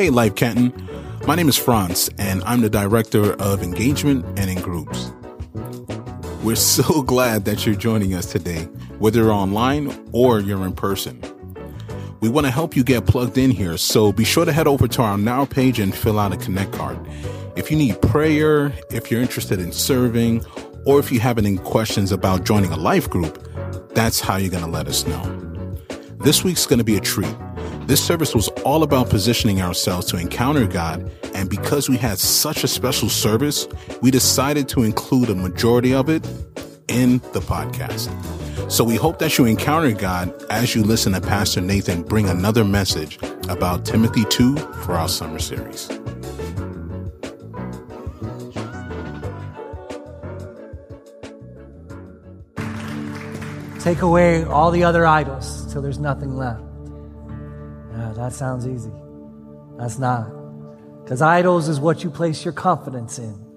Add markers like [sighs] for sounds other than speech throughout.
Hey, Life Canton. My name is Franz, and I'm the Director of Engagement and in Groups. We're so [laughs] glad that you're joining us today, whether online or you're in person. We want to help you get plugged in here, so be sure to head over to our Now page and fill out a Connect card. If you need prayer, if you're interested in serving, or if you have any questions about joining a life group, that's how you're going to let us know. This week's going to be a treat. This service was all about positioning ourselves to encounter God, and because we had such a special service, we decided to include a majority of it in the podcast. So we hope that you encounter God as you listen to Pastor Nathan bring another message about Timothy 2 for our summer series. Take away all the other idols till there's nothing left. That sounds easy. That's not. Because idols is what you place your confidence in.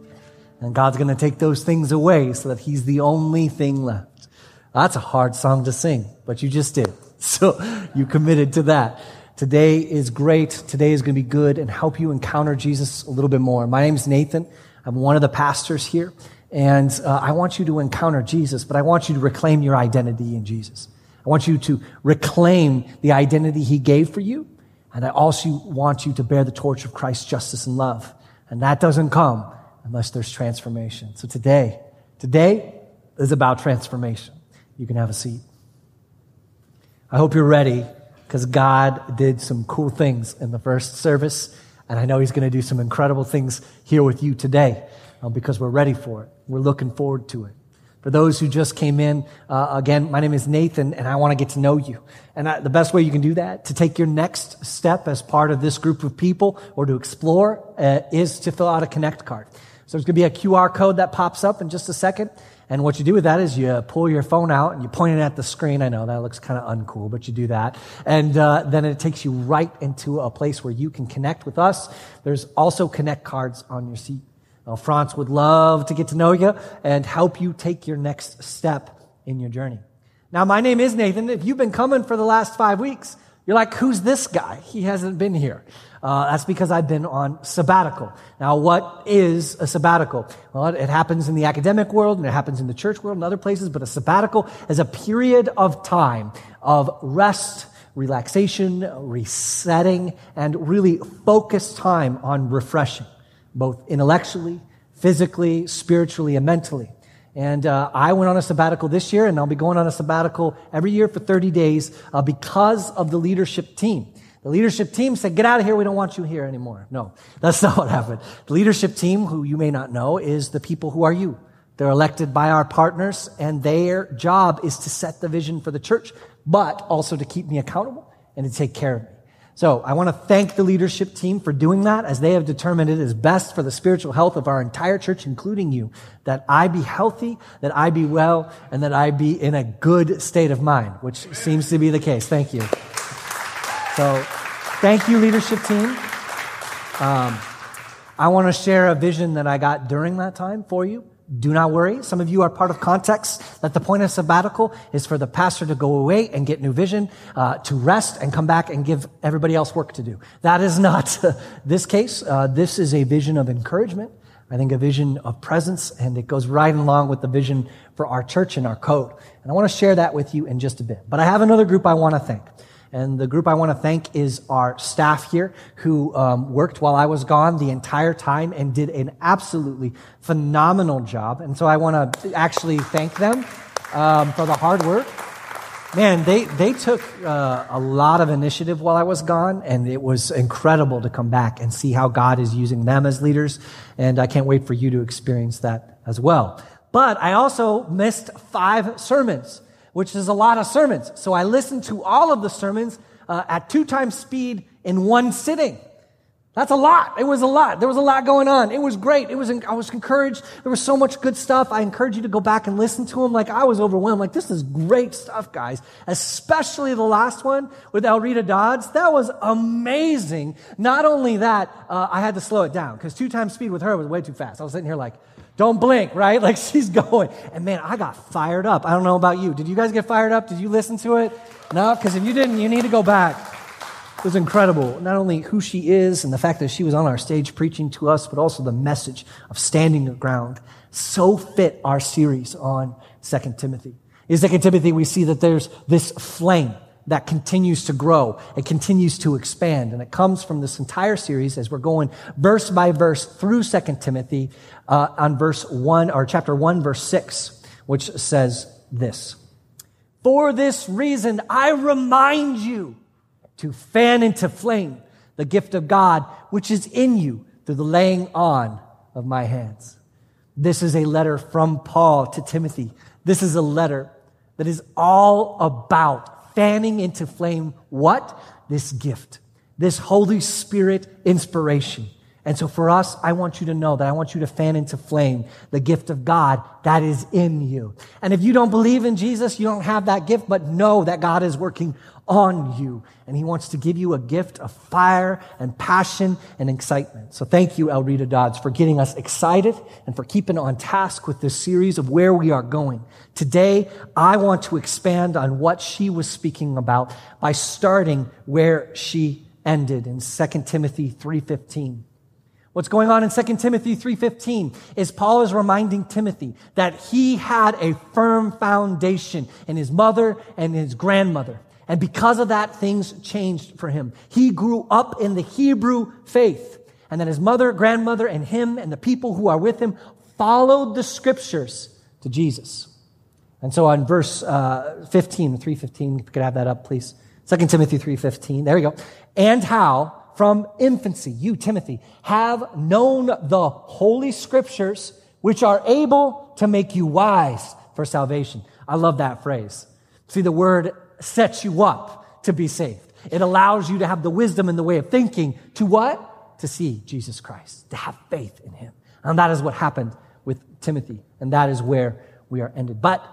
And God's going to take those things away so that He's the only thing left. That's a hard song to sing, but you just did. [laughs] So you committed to that. Today is great. Today is going to be good and help you encounter Jesus a little bit more. My name is Nathan. I'm one of the pastors here. And uh, I want you to encounter Jesus, but I want you to reclaim your identity in Jesus. I want you to reclaim the identity he gave for you. And I also want you to bear the torch of Christ's justice and love. And that doesn't come unless there's transformation. So today, today is about transformation. You can have a seat. I hope you're ready because God did some cool things in the first service. And I know he's going to do some incredible things here with you today uh, because we're ready for it. We're looking forward to it. For those who just came in, uh, again, my name is Nathan, and I want to get to know you. And I, the best way you can do that, to take your next step as part of this group of people or to explore, uh, is to fill out a Connect card. So there's going to be a QR code that pops up in just a second. And what you do with that is you pull your phone out and you point it at the screen. I know that looks kind of uncool, but you do that. And uh, then it takes you right into a place where you can connect with us. There's also Connect cards on your seat. Well, Franz would love to get to know you and help you take your next step in your journey. Now, my name is Nathan. If you've been coming for the last five weeks, you're like, who's this guy? He hasn't been here. Uh, that's because I've been on sabbatical. Now, what is a sabbatical? Well, it, it happens in the academic world and it happens in the church world and other places, but a sabbatical is a period of time of rest, relaxation, resetting, and really focused time on refreshing both intellectually, physically, spiritually, and mentally. And uh, I went on a sabbatical this year, and I'll be going on a sabbatical every year for 30 days uh, because of the leadership team. The leadership team said, get out of here. We don't want you here anymore. No, that's [laughs] not what happened. The leadership team, who you may not know, is the people who are you. They're elected by our partners, and their job is to set the vision for the church, but also to keep me accountable and to take care of me. So I want to thank the leadership team for doing that as they have determined it is best for the spiritual health of our entire church, including you, that I be healthy, that I be well, and that I be in a good state of mind, which seems to be the case. Thank you. So thank you, leadership team. Um, I want to share a vision that I got during that time for you. Do not worry. Some of you are part of context that the point of sabbatical is for the pastor to go away and get new vision, uh, to rest and come back and give everybody else work to do. That is not [laughs] this case. Uh, this is a vision of encouragement. I think a vision of presence, and it goes right along with the vision for our church and our code. And I want to share that with you in just a bit. But I have another group I want to thank. And the group I want to thank is our staff here who um, worked while I was gone the entire time and did an absolutely phenomenal job. And so I want to actually thank them um, for the hard work. Man, they, they took uh, a lot of initiative while I was gone, and it was incredible to come back and see how God is using them as leaders. And I can't wait for you to experience that as well. But I also missed five sermons which is a lot of sermons. So I listened to all of the sermons uh, at two times speed in one sitting. That's a lot. It was a lot. There was a lot going on. It was great. It was, I was encouraged. There was so much good stuff. I encourage you to go back and listen to them. Like I was overwhelmed. Like this is great stuff, guys. Especially the last one with Elrita Dodds. That was amazing. Not only that, uh, I had to slow it down because two times speed with her was way too fast. I was sitting here like, don't blink, right? [laughs] Like she's going. And man, I got fired up. I don't know about you. Did you guys get fired up? Did you listen to it? No? Because if you didn't, you need to go back. It was incredible, not only who she is and the fact that she was on our stage preaching to us, but also the message of standing your ground. So fit our series on 2 Timothy. In 2 Timothy, we see that there's this flame that continues to grow. It continues to expand. And it comes from this entire series as we're going verse by verse through 2 Timothy uh, on verse 1 or chapter 1, verse 6, which says this. For this reason, I remind you to fan into flame the gift of God which is in you through the laying on of my hands. This is a letter from Paul to Timothy. This is a letter that is all about fanning into flame what? This gift, this Holy Spirit inspiration. And so for us, I want you to know that I want you to fan into flame the gift of God that is in you. And if you don't believe in Jesus, you don't have that gift, but know that God is working on you. And he wants to give you a gift of fire and passion and excitement. So thank you, El Rita Dodds, for getting us excited and for keeping on task with this series of where we are going. Today, I want to expand on what she was speaking about by starting where she ended in 2 Timothy 3.15. What's going on in 2 Timothy 3:15 is Paul is reminding Timothy that he had a firm foundation in his mother and his grandmother. And because of that, things changed for him. He grew up in the Hebrew faith. And then his mother, grandmother, and him and the people who are with him followed the scriptures to Jesus. And so on verse uh, 15, 315, if you could have that up, please. 2 Timothy 3.15, there we go. And how, from infancy, you, Timothy, have known the holy scriptures, which are able to make you wise for salvation. I love that phrase. See, the word sets you up to be saved. It allows you to have the wisdom and the way of thinking to what? To see Jesus Christ, to have faith in him. And that is what happened with Timothy. And that is where we are ended. But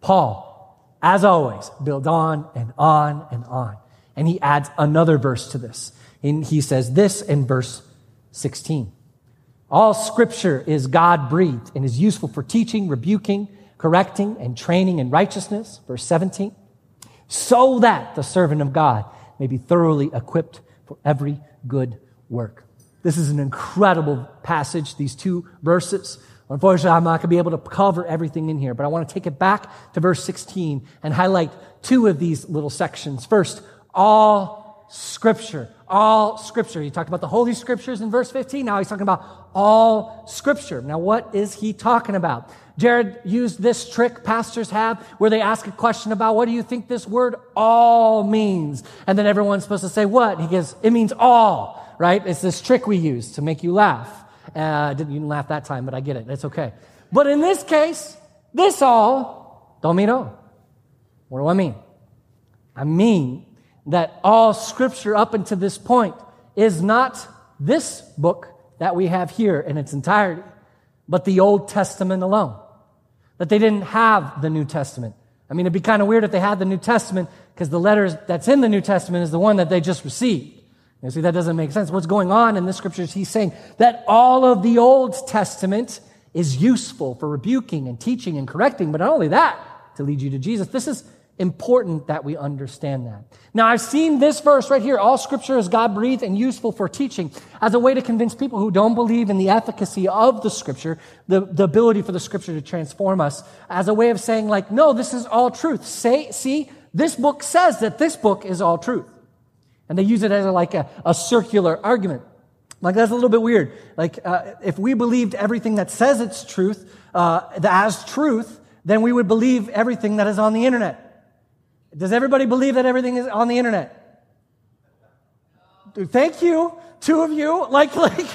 Paul, as always, builds on and on and on. And he adds another verse to this. And he says this in verse 16. All scripture is God breathed and is useful for teaching, rebuking, correcting, and training in righteousness. Verse 17 so that the servant of God may be thoroughly equipped for every good work. This is an incredible passage, these two verses. Unfortunately, I'm not going to be able to cover everything in here, but I want to take it back to verse 16 and highlight two of these little sections. First, all scripture. All scripture. He talked about the Holy Scriptures in verse 15. Now he's talking about all scripture. Now, what is he talking about? Jared used this trick pastors have where they ask a question about what do you think this word all means? And then everyone's supposed to say what? He goes, it means all, right? It's this trick we use to make you laugh. Uh, didn't even laugh that time, but I get it. It's okay. But in this case, this all don't mean all. What do I mean? I mean that all scripture up until this point is not this book that we have here in its entirety, but the Old Testament alone that they didn't have the New Testament. I mean, it'd be kind of weird if they had the New Testament because the letters that's in the New Testament is the one that they just received. You see, that doesn't make sense. What's going on in the scriptures? He's saying that all of the Old Testament is useful for rebuking and teaching and correcting, but not only that, to lead you to Jesus. This is important that we understand that. Now, I've seen this verse right here. All scripture is God breathed and useful for teaching as a way to convince people who don't believe in the efficacy of the scripture, the, the ability for the scripture to transform us, as a way of saying, like, no, this is all truth. Say, see, this book says that this book is all truth. And they use it as a, like a, a circular argument. Like, that's a little bit weird. Like, uh, if we believed everything that says it's truth, uh, as truth, then we would believe everything that is on the internet. Does everybody believe that everything is on the internet? Thank you, two of you. [laughs] Like, like,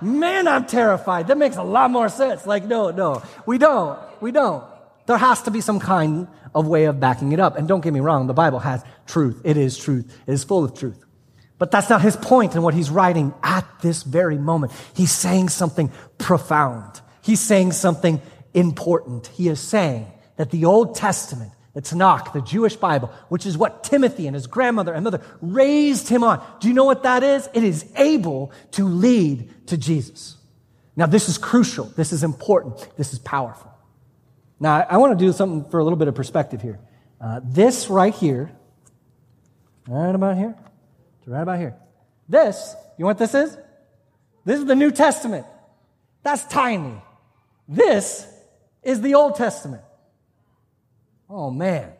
man, I'm terrified. That makes a lot more sense. Like, no, no, we don't. We don't. There has to be some kind of way of backing it up. And don't get me wrong, the Bible has truth. It is truth. It is full of truth. But that's not his point in what he's writing at this very moment. He's saying something profound. He's saying something important. He is saying that the Old Testament the Tanakh, the Jewish Bible, which is what Timothy and his grandmother and mother raised him on. Do you know what that is? It is able to lead to Jesus. Now, this is crucial. This is important. This is powerful. Now, I want to do something for a little bit of perspective here. Uh, this right here, right about here, right about here. This, you know what this is? This is the New Testament. That's tiny. This is the Old Testament. Oh man.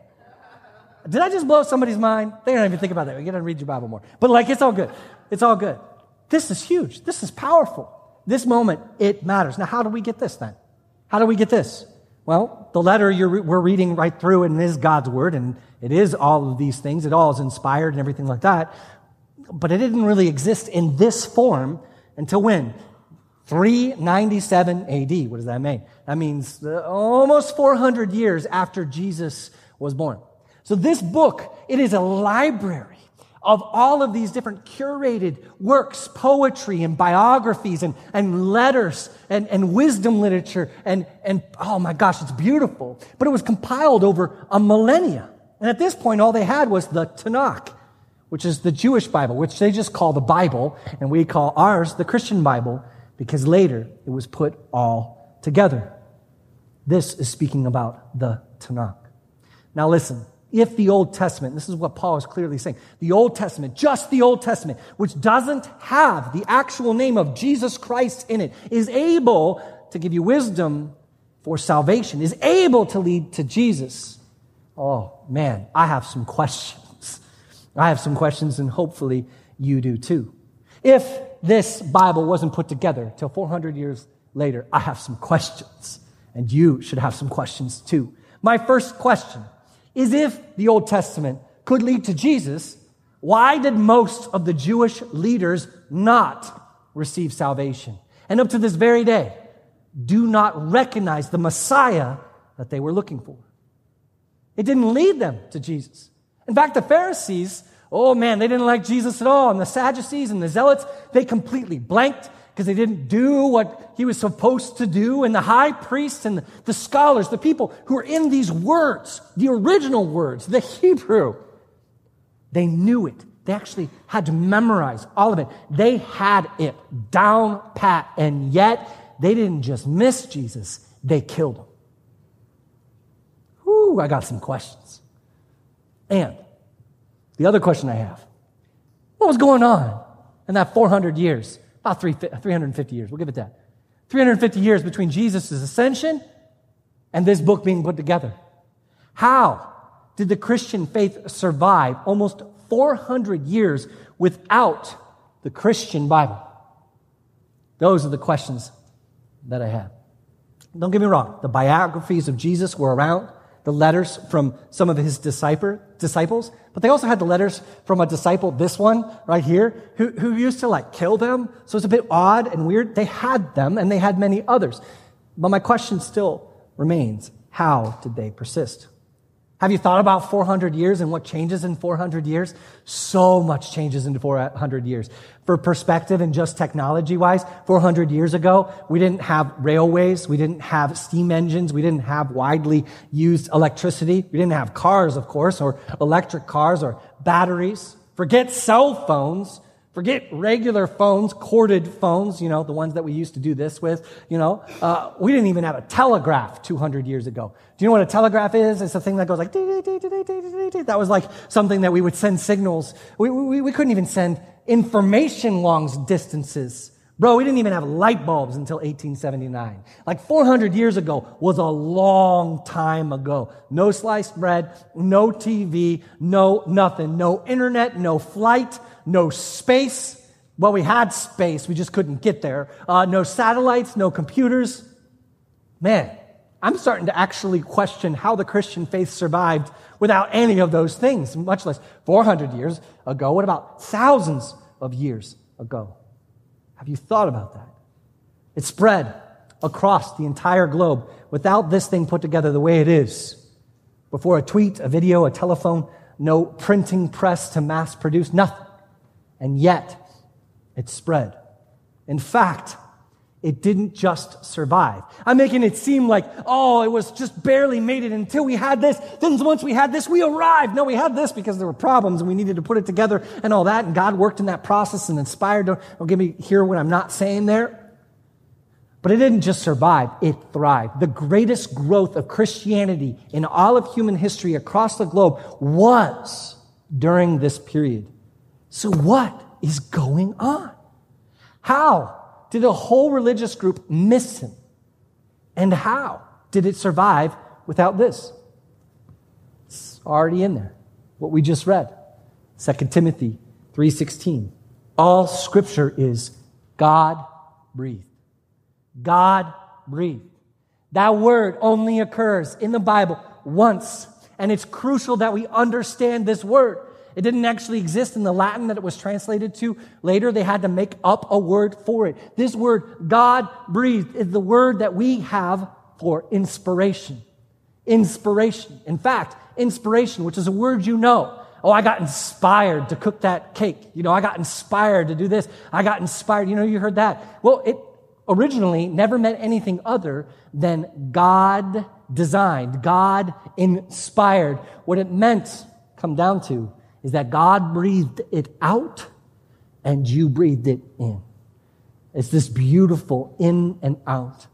Did I just blow somebody's mind? They don't even think about that. You gotta read your Bible more. But like, it's all good. It's all good. This is huge. This is powerful. This moment, it matters. Now, how do we get this then? How do we get this? Well, the letter we're reading right through and is God's word and it is all of these things. It all is inspired and everything like that. But it didn't really exist in this form until when? 397 AD. What does that mean? That means uh, almost 400 years after Jesus was born. So this book, it is a library of all of these different curated works, poetry and biographies and, and letters and, and wisdom literature. And, and oh my gosh, it's beautiful. But it was compiled over a millennia. And at this point, all they had was the Tanakh, which is the Jewish Bible, which they just call the Bible. And we call ours the Christian Bible because later it was put all together. This is speaking about the Tanakh. Now listen, if the Old Testament, this is what Paul is clearly saying, the Old Testament, just the Old Testament, which doesn't have the actual name of Jesus Christ in it, is able to give you wisdom for salvation, is able to lead to Jesus. Oh man, I have some [laughs] questions. I have some questions and hopefully you do too. If this Bible wasn't put together till 400 years later, I have some questions and you should have some questions too. My first question is if the Old Testament could lead to Jesus, why did most of the Jewish leaders not receive salvation? And up to this very day, do not recognize the Messiah that they were looking for. It didn't lead them to Jesus. In fact, the Pharisees, oh man, they didn't like Jesus at all. And the Sadducees and the Zealots, they completely blanked because they didn't do what he was supposed to do. And the high priests and the scholars, the people who are in these words, the original words, the Hebrew, they knew it. They actually had to memorize all of it. They had it down pat. And yet they didn't just miss Jesus, they killed him. Whoo, I got some questions. And the other question I have what was going on in that 400 years about three, 350 years. We'll give it that. 350 years between Jesus' ascension and this book being put together. How did the Christian faith survive almost 400 years without the Christian Bible? Those are the questions that I have. Don't get me wrong, the biographies of Jesus were around the letters from some of his disciples, but they also had the letters from a disciple, this one right here, who, who used to like kill them. So it's a bit odd and weird. They had them and they had many others. But my question still remains, how did they persist? Have you thought about 400 years and what changes in 400 years? So much changes in 400 years. For perspective and just technology wise, 400 years ago, we didn't have railways. We didn't have steam engines. We didn't have widely used electricity. We didn't have cars, of course, or electric cars or batteries. Forget cell phones. Forget regular phones, corded phones, you know, the ones that we used to do this with, you know. Uh, we didn't even have a telegraph 200 years ago. Do you know what a telegraph is? It's a thing that goes like, that was like something that we would send signals. We, we, we couldn't even send information long distances. Bro, we didn't even have light bulbs until 1879. Like 400 years ago was a long time ago. No sliced bread, no TV, no nothing, no internet, no flight, no space. Well, we had space, we just couldn't get there. Uh, no satellites, no computers. Man, I'm starting to actually question how the Christian faith survived without any of those things, much less 400 years ago. What about thousands of years ago? Have you thought about that? It spread across the entire globe without this thing put together the way it is. Before a tweet, a video, a telephone, no printing press to mass produce, nothing. And yet, it spread. In fact, it didn't just survive. I'm making it seem like, oh, it was just barely made it until we had this. Then once we had this, we arrived. No, we had this because there were problems and we needed to put it together and all that. And God worked in that process and inspired. Don't, don't get me hear what I'm not saying there. But it didn't just survive, it thrived. The greatest growth of Christianity in all of human history across the globe was during this period. So what is going on? How did a whole religious group miss him? And how did it survive without this? It's already in there. What we just read. 2 Timothy 3:16. All scripture is God breathed. God breathed. That word only occurs in the Bible once, and it's crucial that we understand this word. It didn't actually exist in the Latin that it was translated to. Later, they had to make up a word for it. This word, God breathed, is the word that we have for inspiration. Inspiration. In fact, inspiration, which is a word you know. Oh, I got inspired to cook that cake. You know, I got inspired to do this. I got inspired. You know, you heard that. Well, it originally never meant anything other than God designed, God inspired. What it meant, come down to, is that God breathed it out and you breathed it in. It's this beautiful in and out.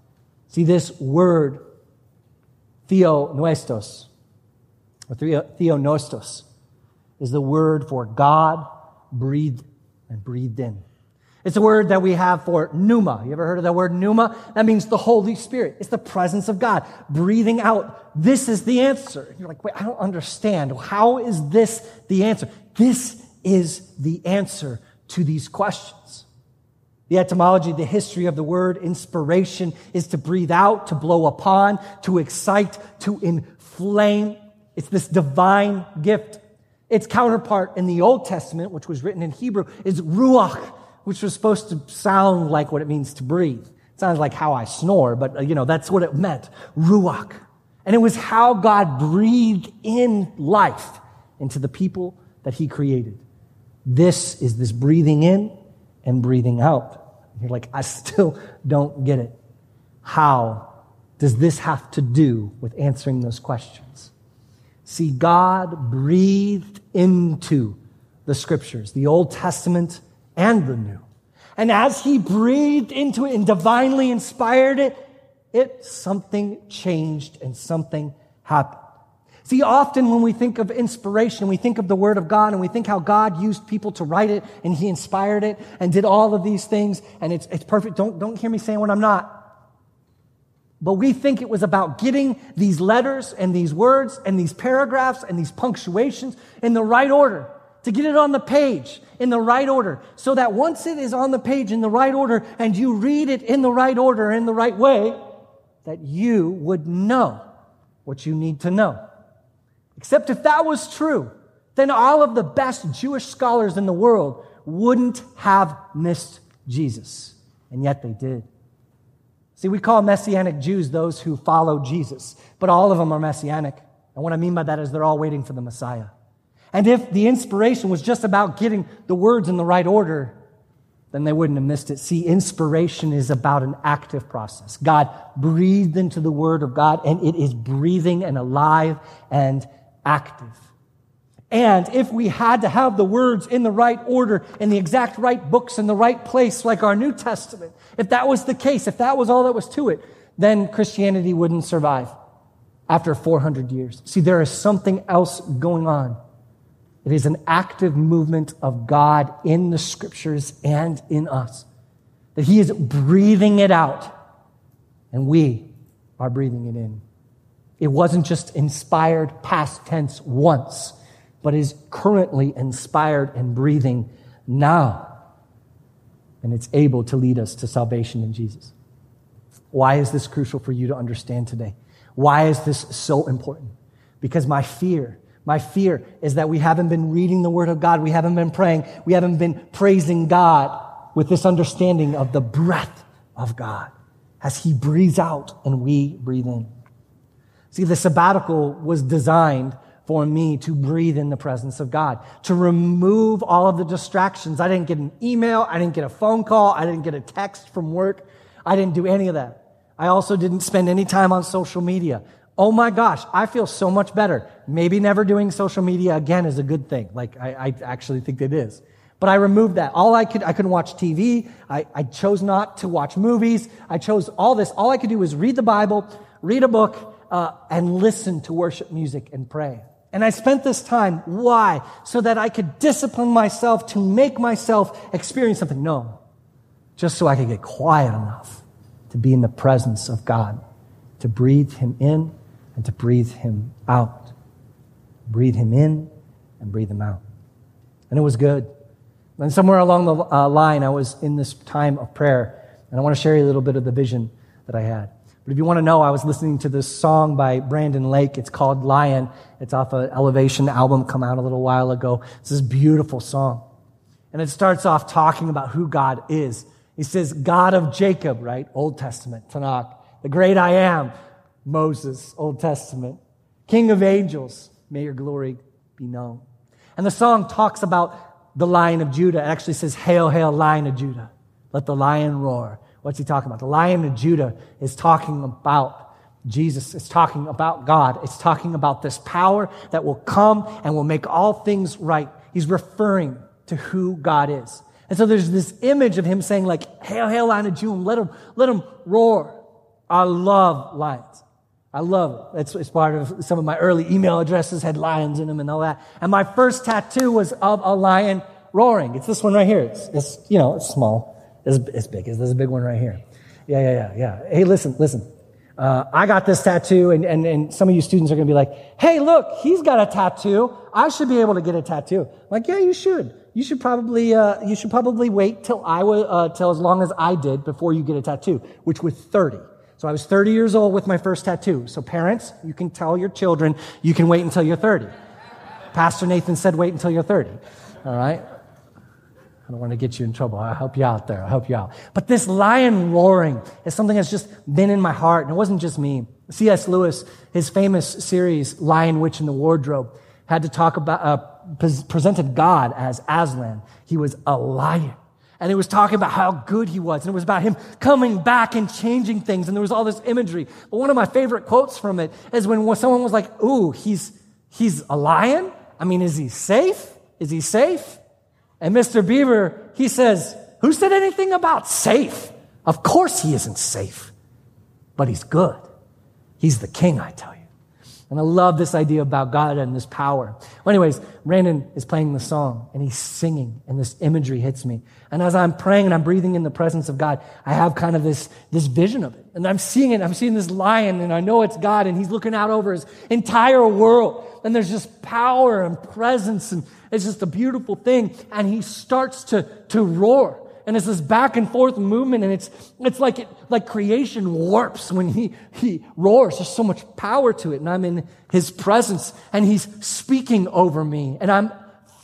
See, this word, theo theopneustos, or theopneustos, is the word for God breathed and breathed in. It's a word that we have for pneuma. You ever heard of that word pneuma? That means the Holy Spirit. It's the presence of God breathing out. This is the answer. You're like, wait, I don't understand. How is this the answer? This is the answer to these questions. The etymology, the history of the word inspiration is to breathe out, to blow upon, to excite, to inflame. It's this divine gift. Its counterpart in the Old Testament, which was written in Hebrew, is ruach which was supposed to sound like what it means to breathe. It sounds like how I snore, but uh, you know, that's what it meant. Ruach. And it was how God breathed in life into the people that he created. This is this breathing in and breathing out. You're like, I still don't get it. How does this have to do with answering those questions? See, God breathed into the scriptures, the Old Testament and the new. And as he breathed into it and divinely inspired it, it something changed and something happened. See, often when we think of inspiration, we think of the Word of God and we think how God used people to write it and He inspired it and did all of these things and it's, it's perfect. Don't, don't hear me saying what I'm not. But we think it was about getting these letters and these words and these paragraphs and these punctuations in the right order to get it on the page in the right order so that once it is on the page in the right order and you read it in the right order, in the right way, that you would know what you need to know. Except if that was true, then all of the best Jewish scholars in the world wouldn't have missed Jesus. And yet they did. See, we call Messianic Jews those who follow Jesus, but all of them are Messianic. And what I mean by that is they're all waiting for the Messiah. And if the inspiration was just about getting the words in the right order, then they wouldn't have missed it. See, inspiration is about an active process. God breathed into the Word of God, and it is breathing and alive and active. And if we had to have the words in the right order, in the exact right books, in the right place, like our New Testament, if that was the case, if that was all that was to it, then Christianity wouldn't survive after 400 years. See, there is something else going on it is an active movement of God in the scriptures and in us. That He is breathing it out, and we are breathing it in. It wasn't just inspired past tense once, but is currently inspired and breathing now. And it's able to lead us to salvation in Jesus. Why is this crucial for you to understand today? Why is this so important? Because my fear my fear is that we haven't been reading the Word of God. We haven't been praying. We haven't been praising God with this understanding of the breath of God as He breathes out and we breathe in. See, the sabbatical was designed for me to breathe in the presence of God, to remove all of the distractions. I didn't get an email. I didn't get a phone call. I didn't get a text from work. I didn't do any of that. I also didn't spend any time on social media oh my gosh, I feel so much better. Maybe never doing social media again is a good thing. Like, I, I actually think it is. But I removed that. All I could, I couldn't watch TV. I, I chose not to watch movies. I chose all this. All I could do was read the Bible, read a book, uh, and listen to worship music and pray. And I spent this time. Why? So that I could discipline myself to make myself experience something. No. Just so I could get quiet enough to be in the presence of God, to breathe Him in and to breathe Him out. Breathe Him in and breathe Him out. And it was good. And somewhere along the uh, line, I was in this time of prayer, and I want to share you a little bit of the vision that I had. But if you want to know, I was listening to this song by Brandon Lake. It's called Lion. It's off an Elevation album come out a little while ago. It's this beautiful song. And it starts off talking about who God is. He says, God of Jacob, right? Old Testament, Tanakh. The great I am, Moses, Old Testament. King of angels, may your glory be known. And the song talks about the lion of Judah. It actually says, Hail, hail, lion of Judah. Let the lion roar. What's he talking about? The lion of Judah is talking about Jesus. It's talking about God. It's talking about this power that will come and will make all things right. He's referring to who God is. And so there's this image of him saying like, hail, hail, lion of Judah, let him, let him roar. I love lions. I love it. It's, it's part of some of my early email addresses had lions in them and all that. And my first tattoo was of a lion roaring. It's this one right here. It's, it's you know, it's small. It's, it's big. There's a big one right here. Yeah, yeah, yeah, yeah. Hey, listen, listen. Uh, I got this tattoo, and, and, and some of you students are going to be like, hey, look, he's got a tattoo. I should be able to get a tattoo. I'm like, yeah, you should. You should probably, uh, you should probably wait till I uh, till as long as I did before you get a tattoo, which was 30. So I was 30 years old with my first tattoo. So parents, you can tell your children, you can wait until you're 30. Pastor Nathan said, wait until you're 30. All right? I don't want to get you in trouble. I'll help you out there. I'll help you out. But this lion roaring is something that's just been in my heart. And it wasn't just me. C.S. Lewis, his famous series, Lion, Witch, and the Wardrobe, had to talk about, uh, presented God as Aslan. He was a lion. And it was talking about how good he was. And it was about him coming back and changing things. And there was all this imagery. But one of my favorite quotes from it is when someone was like, ooh, he's, he's a lion? I mean, is he safe? Is he safe? And Mr. Beaver, he says, Who said anything about safe? Of course he isn't safe, but he's good. He's the king, I tell you. And I love this idea about God and this power. Well, anyways, Brandon is playing the song and he's singing and this imagery hits me. And as I'm praying and I'm breathing in the presence of God, I have kind of this, this vision of it. And I'm seeing it. I'm seeing this lion and I know it's God and he's looking out over his entire world. And there's just power and presence and it's just a beautiful thing. And he starts to, to roar. And it's this back and forth movement, and it's, it's like, it, like creation warps when he, he roars. There's so much power to it. And I'm in his presence, and he's speaking over me. And I'm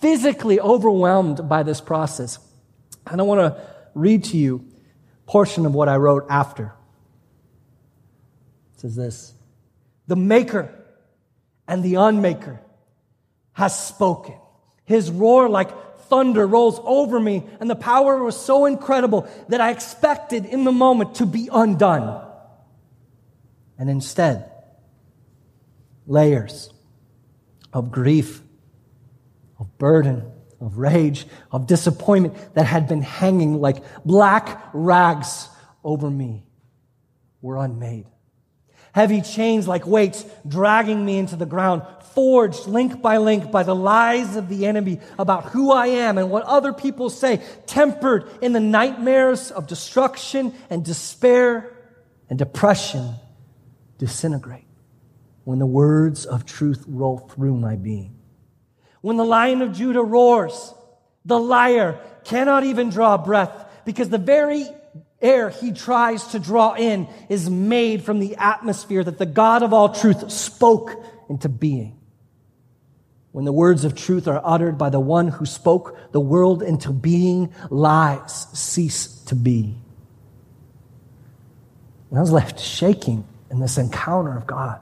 physically overwhelmed by this process. And I want to read to you a portion of what I wrote after. It says this The maker and the unmaker has spoken. His roar like thunder rolls over me, and the power was so incredible that I expected in the moment to be undone. And instead, layers of grief, of burden, of rage, of disappointment that had been hanging like black rags over me were unmade. Heavy chains like weights dragging me into the ground, forged link by link by the lies of the enemy about who I am and what other people say, tempered in the nightmares of destruction and despair and depression, disintegrate when the words of truth roll through my being. When the lion of Judah roars, the liar cannot even draw breath because the very air he tries to draw in is made from the atmosphere that the God of all truth spoke into being. When the words of truth are uttered by the one who spoke the world into being, lies cease to be. And I was left shaking in this encounter of God,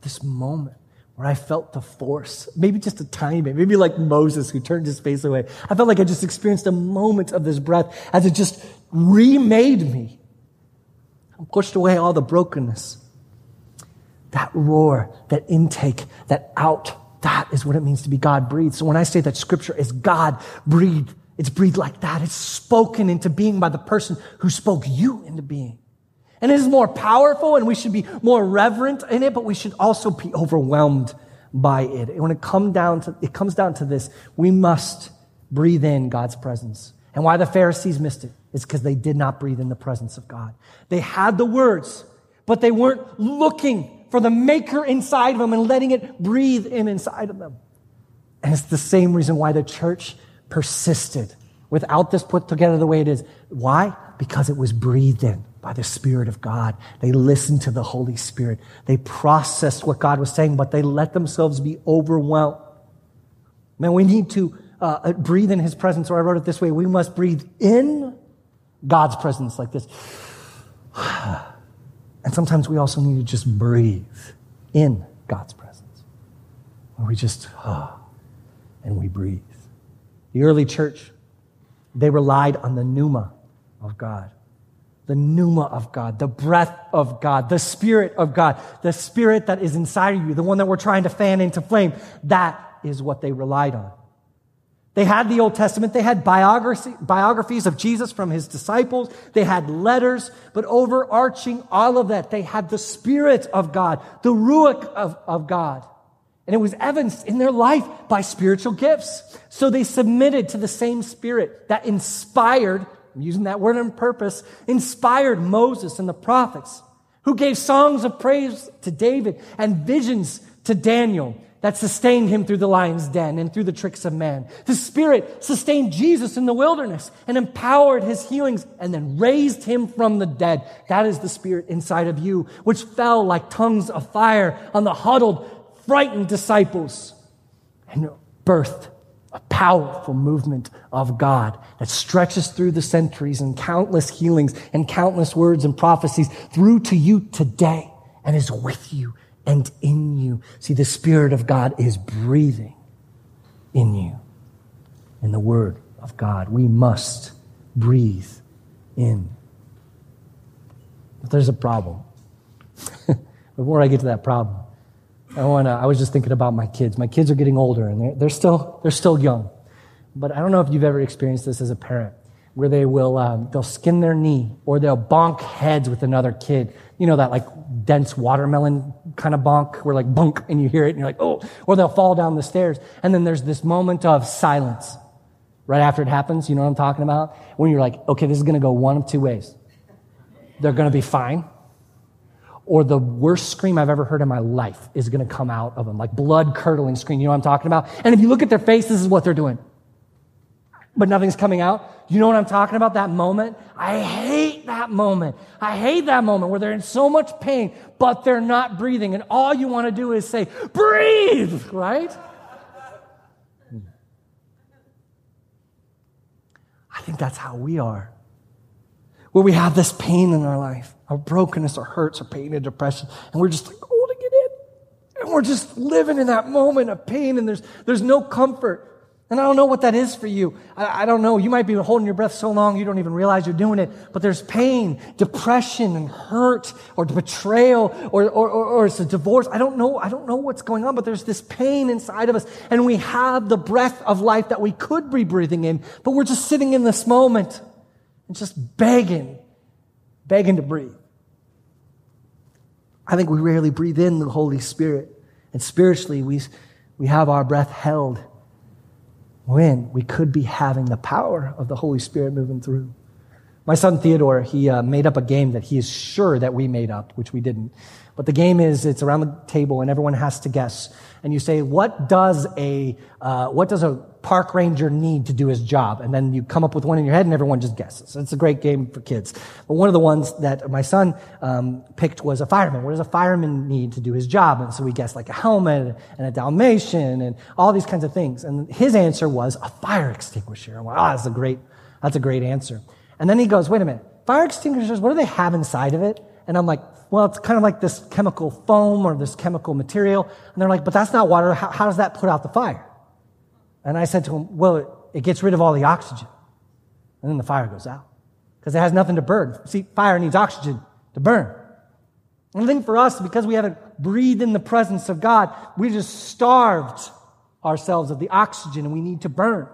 this moment where I felt the force, maybe just a tiny bit, maybe like Moses who turned his face away. I felt like I just experienced a moment of this breath as it just remade me and pushed away all the brokenness. That roar, that intake, that out that is what it means to be God breathed. So when I say that scripture is God breathed, it's breathed like that. It's spoken into being by the person who spoke you into being. And it is more powerful and we should be more reverent in it, but we should also be overwhelmed by it. And When it comes down to, it comes down to this, we must breathe in God's presence. And why the Pharisees missed it is because they did not breathe in the presence of God. They had the words, but they weren't looking for the maker inside of them and letting it breathe in inside of them. And it's the same reason why the church persisted without this put together the way it is. Why? Because it was breathed in by the Spirit of God. They listened to the Holy Spirit. They processed what God was saying, but they let themselves be overwhelmed. Man, we need to uh, breathe in His presence, or I wrote it this way we must breathe in God's presence like this. [sighs] And sometimes we also need to just breathe in God's presence, where we just, ah, and we breathe. The early church, they relied on the pneuma of God. The pneuma of God, the breath of God, the spirit of God, the spirit that is inside of you, the one that we're trying to fan into flame. That is what they relied on. They had the Old Testament. They had biographies of Jesus from his disciples. They had letters, but overarching all of that, they had the Spirit of God, the Ruach of, of God. And it was evidenced in their life by spiritual gifts. So they submitted to the same Spirit that inspired, I'm using that word on purpose, inspired Moses and the prophets, who gave songs of praise to David and visions to Daniel that sustained him through the lion's den and through the tricks of man. The Spirit sustained Jesus in the wilderness and empowered his healings and then raised him from the dead. That is the Spirit inside of you, which fell like tongues of fire on the huddled, frightened disciples and birthed a powerful movement of God that stretches through the centuries and countless healings and countless words and prophecies through to you today and is with you and in you. See, the Spirit of God is breathing in you. In the Word of God, we must breathe in. But there's a problem. [laughs] Before I get to that problem, I want to, I was just thinking about my kids. My kids are getting older and they're, they're still, they're still young. But I don't know if you've ever experienced this as a parent where they will um, they'll skin their knee or they'll bonk heads with another kid. You know that like dense watermelon kind of bonk where like bunk and you hear it and you're like oh or they'll fall down the stairs. And then there's this moment of silence right after it happens. You know what i'm talking about? When you're like okay this is to go one of two ways. They're to be fine or the worst scream I've ever heard in my life is to come out of them, like blood curdling scream. You know what I'm talking about? And if you look at their face, this is what they're doing but nothing's coming out. You know what I'm talking about? That moment? I hate that moment. I hate that moment where they're in so much pain, but they're not breathing. And all you want to do is say, breathe, right? I think that's how we are. Where we have this pain in our life, our brokenness, our hurts, our pain and depression, and we're just like holding it in. And we're just living in that moment of pain, and there's, there's no comfort. And I don't know what that is for you. I, I, don't know. You might be holding your breath so long you don't even realize you're doing it. But there's pain, depression, and hurt, or betrayal, or, or, or, or it's a divorce. I don't know. I don't know what's going on, but there's this pain inside of us. And we have the breath of life that we could be breathing in, but we're just sitting in this moment and just begging, begging to breathe. I think we rarely breathe in the Holy Spirit. And spiritually, we, we have our breath held when we could be having the power of the Holy Spirit moving through. My son Theodore, he uh, made up a game that he is sure that we made up, which we didn't. But the game is it's around the table and everyone has to guess. And you say, what does a, uh, what does a park ranger need to do his job? And then you come up with one in your head and everyone just guesses. It's a great game for kids. But one of the ones that my son um, picked was a fireman. What does a fireman need to do his job? And so we guessed like a helmet and a Dalmatian and all these kinds of things. And his answer was a fire extinguisher. Wow, that's a great, that's a great answer. And then he goes, wait a minute, fire extinguishers, what do they have inside of it? And I'm like, well, it's kind of like this chemical foam or this chemical material. And they're like, but that's not water. How, how does that put out the fire? And I said to him, well, it, it gets rid of all the oxygen. And then the fire goes out because it has nothing to burn. See, fire needs oxygen to burn. And I think for us, because we haven't breathed in the presence of God, we just starved ourselves of the oxygen and we need to burn.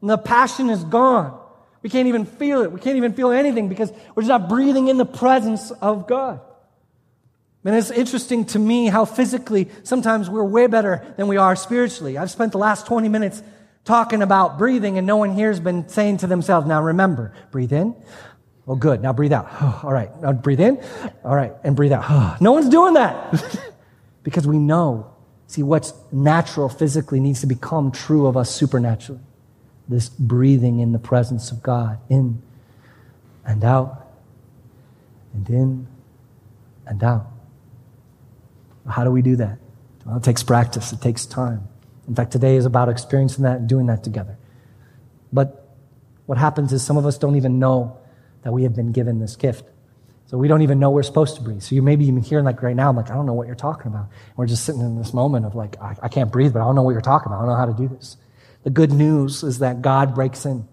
And the passion is gone. We can't even feel it. We can't even feel anything because we're just not breathing in the presence of God. And it's interesting to me how physically sometimes we're way better than we are spiritually. I've spent the last 20 minutes talking about breathing and no one here has been saying to themselves, now remember, breathe in. Oh, good. Now breathe out. [sighs] all right. Now breathe in. All right. And breathe out. [sighs] no one's doing that [laughs] because we know. See, what's natural physically needs to become true of us supernaturally. This breathing in the presence of God, in and out, and in and out. How do we do that? Well, it takes practice, it takes time. In fact, today is about experiencing that and doing that together. But what happens is some of us don't even know that we have been given this gift. So we don't even know we're supposed to breathe. So you may be even hearing like right now, I'm like, I don't know what you're talking about. And we're just sitting in this moment of like, I, I can't breathe, but I don't know what you're talking about. I don't know how to do this. The good news is that God breaks in.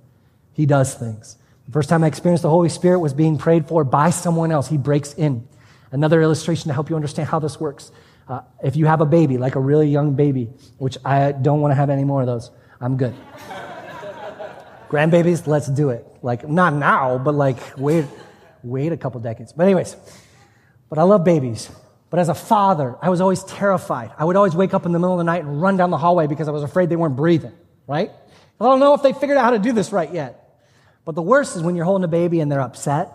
He does things. The first time I experienced the Holy Spirit was being prayed for by someone else. He breaks in. Another illustration to help you understand how this works. Uh, if you have a baby, like a really young baby, which I don't want to have any more of those, I'm good. Grandbabies, let's do it. Like, not now, but like, wait, wait a couple decades. But, anyways, but I love babies. But as a father, I was always terrified. I would always wake up in the middle of the night and run down the hallway because I was afraid they weren't breathing, right? I don't know if they figured out how to do this right yet. But the worst is when you're holding a baby and they're upset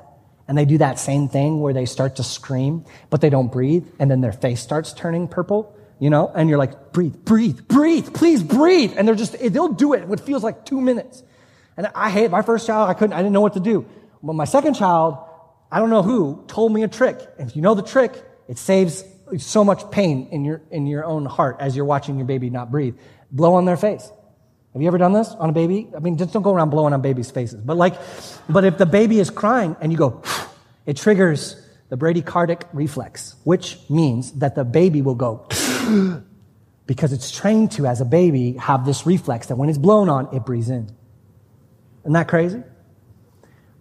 and they do that same thing where they start to scream, but they don't breathe, and then their face starts turning purple, you know, and you're like, breathe, breathe, breathe, please breathe. And they're just, they'll do it. It feels like two minutes. And I hate my first child, I couldn't, I didn't know what to do. But my second child, I don't know who, told me a trick. And if you know the trick, it saves so much pain in your, in your own heart as you're watching your baby not breathe. Blow on their face. Have you ever done this on a baby? I mean, just don't go around blowing on babies' faces. But like, but if the baby is crying and you go, it triggers the bradycardic reflex, which means that the baby will go [gasps] because it's trained to, as a baby, have this reflex that when it's blown on, it breathes in. Isn't that crazy?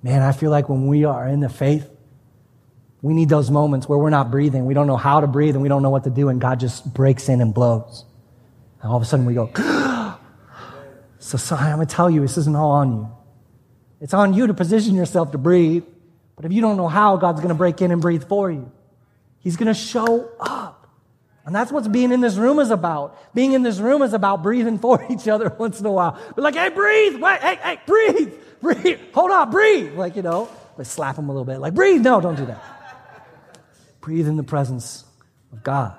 Man, I feel like when we are in the faith, we need those moments where we're not breathing. We don't know how to breathe and we don't know what to do, and God just breaks in and blows. And all of a sudden we go, [gasps] So, so I'm going to tell you, this isn't all on you. It's on you to position yourself to breathe. But if you don't know how, God's going to break in and breathe for you. He's going to show up. And that's what being in this room is about. Being in this room is about breathing [laughs] for each other once in a while. Be like, hey, breathe. Wait, hey, hey, breathe. [laughs] Breathe. Hold on, breathe. Like, you know, let's slap them a little bit. Like, breathe. No, don't do that. breathe in the presence of God.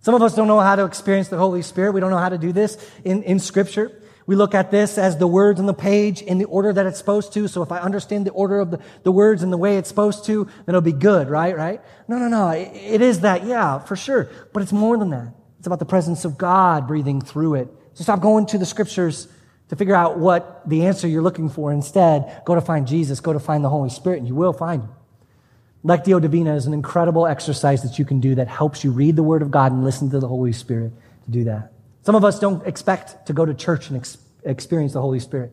Some of us don't know how to experience the Holy Spirit. We don't know how to do this in, in Scripture. We look at this as the words on the page in the order that it's supposed to. So if I understand the order of the, the words and the way it's supposed to, then it'll be good, right? Right? No, no, no. It, it is that, yeah, for sure. But it's more than that. It's about the presence of God breathing through it. So stop going to the scriptures to figure out what the answer you're looking for. Instead, go to find Jesus, go to find the Holy Spirit, and you will find him. Lectio Divina is an incredible exercise that you can do that helps you read the Word of God and listen to the Holy Spirit to do that. Some of us don't expect to go to church and ex- experience the Holy Spirit.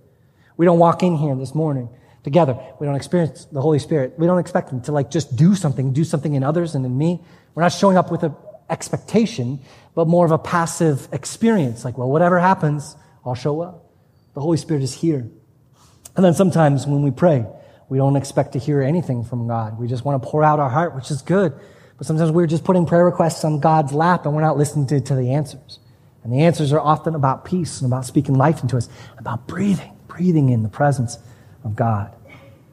We don't walk in here this morning together. We don't experience the Holy Spirit. We don't expect Him to like just do something, do something in others and in me. We're not showing up with an expectation, but more of a passive experience. Like, well, whatever happens, I'll show up. The Holy Spirit is here. And then sometimes when we pray, we don't expect to hear anything from God. We just want to pour out our heart, which is good. But sometimes we're just putting prayer requests on God's lap and we're not listening to, to the answers. And the answers are often about peace and about speaking life into us, about breathing, breathing in the presence of God.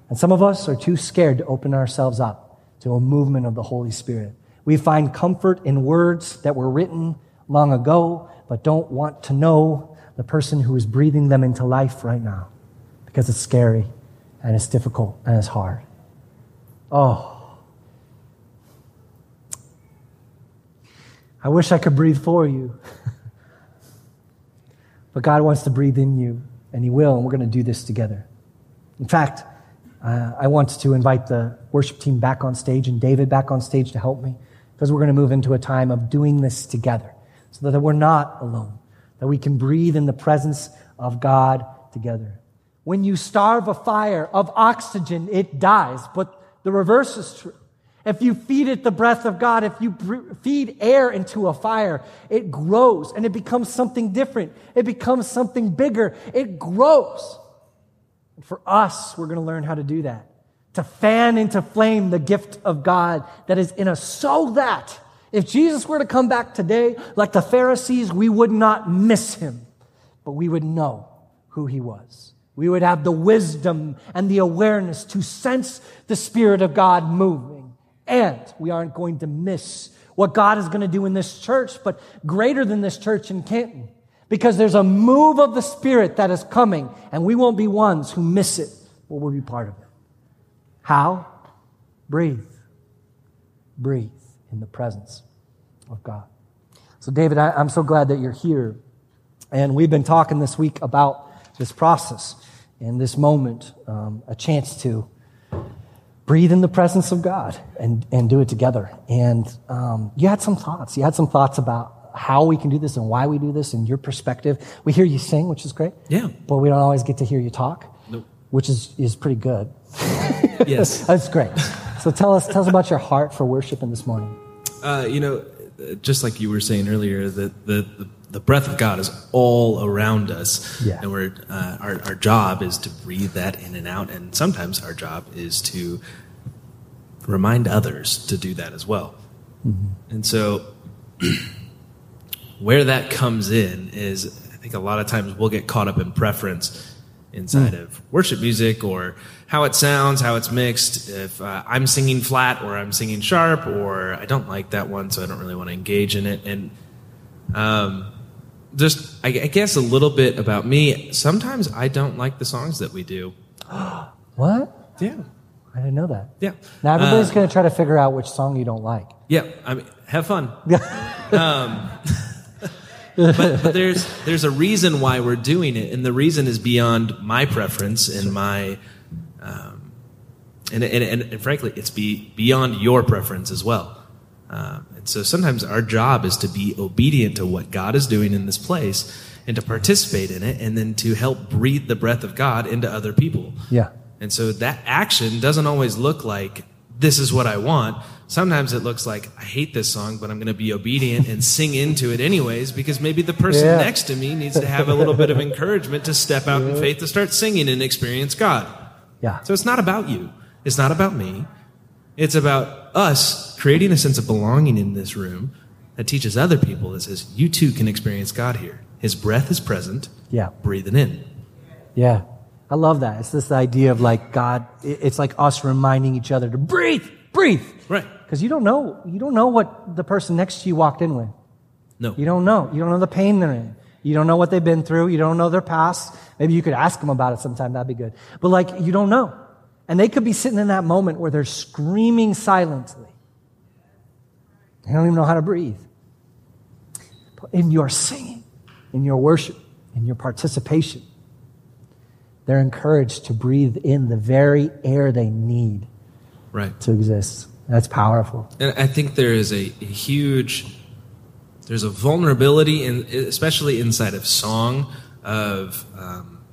And some of us are too scared to open ourselves up to a movement of the Holy Spirit. We find comfort in words that were written long ago, but don't want to know the person who is breathing them into life right now because it's scary and it's difficult and it's hard. Oh. I wish I could breathe for you. [laughs] But God wants to breathe in you, and He will, and we're going to do this together. In fact, uh, I want to invite the worship team back on stage and David back on stage to help me because we're going to move into a time of doing this together so that we're not alone, that we can breathe in the presence of God together. When you starve a fire of oxygen, it dies, but the reverse is true. If you feed it the breath of God, if you feed air into a fire, it grows and it becomes something different. It becomes something bigger. It grows. And for us, we're going to learn how to do that. To fan into flame the gift of God that is in us so that If Jesus were to come back today, like the Pharisees, we would not miss him, but we would know who he was. We would have the wisdom and the awareness to sense the Spirit of God moving. And we aren't going to miss what God is going to do in this church, but greater than this church in Canton. Because there's a move of the Spirit that is coming, and we won't be ones who miss it, but we'll be part of it. How? Breathe. Breathe in the presence of God. So, David, I, am so glad that you're here. And we've been talking this week about this process and this moment, um, a chance to breathe in the presence of God and, and do it together. And um, you had some thoughts. You had some thoughts about how we can do this and why we do this and your perspective. We hear you sing, which is great. Yeah. But we don't always get to hear you talk, nope. which is, is pretty good. yes. [laughs] That's great. So tell us, tell us about your heart for worship in this morning. Uh, you know, just like you were saying earlier, that the, the, the, breath of God is all around us. Yeah. And we're, uh, our, our job is to breathe that in and out. And sometimes our job is to remind others to do that as well. Mm-hmm. And so, [clears throat] where that comes in is, I think a lot of times we'll get caught up in preference inside mm. of worship music or how it sounds, how it's mixed. If uh, I'm singing flat or I'm singing sharp or I don't like that one, so I don't really want to engage in it. And um, just, I, I guess, a little bit about me. Sometimes I don't like the songs that we do. [gasps] what? Yeah. I didn't know that. Yeah. Now everybody's uh, going to try to figure out which song you don't like. Yeah. I mean, have fun. [laughs] um, but, but, there's there's a reason why we're doing it, and the reason is beyond my preference and my, um, and, and, and, frankly, it's be beyond your preference as well. Um, and so sometimes our job is to be obedient to what God is doing in this place and to participate in it, and then to help breathe the breath of God into other people. Yeah. And so that action doesn't always look like this is what I want. Sometimes it looks like I hate this song, but I'm going to be obedient and sing into it anyways because maybe the person yeah. next to me needs to have a little bit of [laughs] encouragement to step out yeah. in faith to start singing and experience God. Yeah. So it's not about you. It's not about me. It's about us creating a sense of belonging in this room that teaches other people that says you too can experience God here. His breath is present. Yeah. Breathing in. Yeah. I love that. It's this idea of like God, it's like us reminding each other to breathe, breathe. Right. Because you don't know, you don't know what the person next to you walked in with. No. You don't know. You don't know the pain they're in. You don't know what they've been through. You don't know their past. Maybe you could ask them about it sometime. That'd be good. But like, you don't know. And they could be sitting in that moment where they're screaming silently. They don't even know how to breathe. But in your singing, in your worship, in your participation, they're encouraged to breathe in the very air they need right. to exist. That's powerful. And I think there is a, a huge, there's a vulnerability, in, especially inside of song, of um,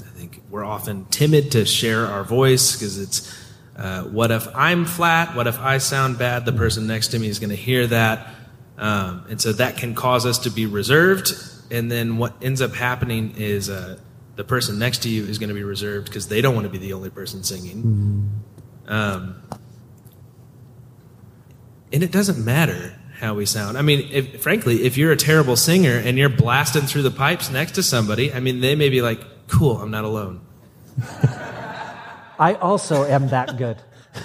I think we're often timid to share our voice because it's uh, what if I'm flat? What if I sound bad? The person next to me is going to hear that. Um, and so that can cause us to be reserved. And then what ends up happening is uh, the person next to you is going to be reserved because they don't want to be the only person singing. Mm-hmm. Um, and it doesn't matter how we sound. I mean, if, frankly, if you're a terrible singer and you're blasting through the pipes next to somebody, I mean, they may be like, cool, I'm not alone. [laughs] I also am that good.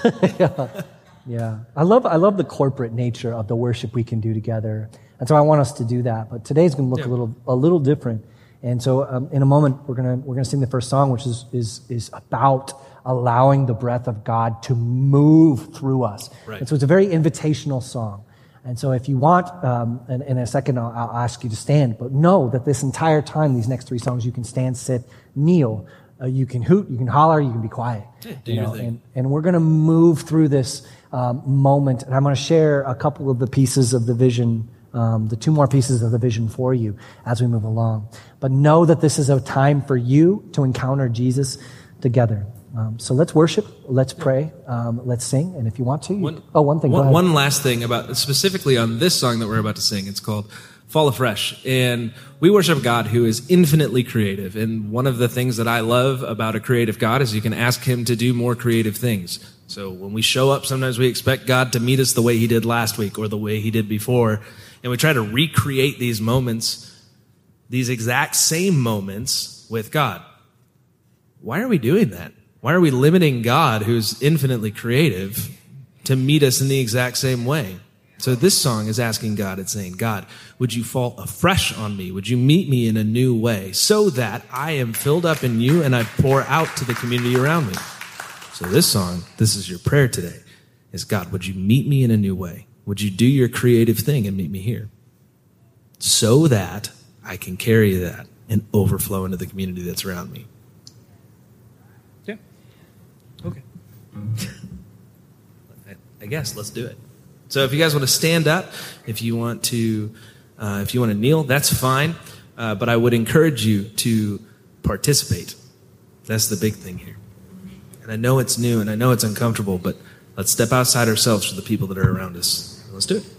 [laughs] yeah. yeah. I love, I love the corporate nature of the worship we can do together. And so I want us to do that. But today's going to look yeah. a little, a little different. And so, um, in a moment, we're gonna we're gonna sing the first song, which is is is about allowing the breath of God to move through us. Right. And so, it's a very invitational song. And so, if you want, um, in, in, a second, I'll, I'll, ask you to stand. But know that this entire time, these next three songs, you can stand, sit, kneel. Uh, you can hoot, you can holler, you can be quiet. Do you know? And, and we're going to move through this um, moment, and I'm going to share a couple of the pieces of the vision um, the two more pieces of the vision for you as we move along. But know that this is a time for you to encounter Jesus together. Um, so let's worship, let's pray, um, let's sing, and if you want to, you, one, oh, one thing. One, one last thing about specifically on this song that we're about to sing. It's called "Fall Afresh," and we worship God who is infinitely creative. And one of the things that I love about a creative God is you can ask Him to do more creative things. So when we show up, sometimes we expect God to meet us the way He did last week or the way He did before. And we try to recreate these moments, these exact same moments with God. Why are we doing that? Why are we limiting God, who's infinitely creative, to meet us in the exact same way? So this song is asking God, it's saying, God, would you fall afresh on me? Would you meet me in a new way so that I am filled up in you and I pour out to the community around me? So this song, this is your prayer today, is God, would you meet me in a new way? Would you do your creative thing and meet me here? So that I can carry that and overflow into the community that's around me. Yeah. Okay. I guess let's do it. So if you guys want to stand up, if you want to, uh, if you want to kneel, that's fine. Uh, but I would encourage you to participate. That's the big thing here. And I know it's new and I know it's uncomfortable, but let's step outside ourselves for the people that are around us. Let's do it.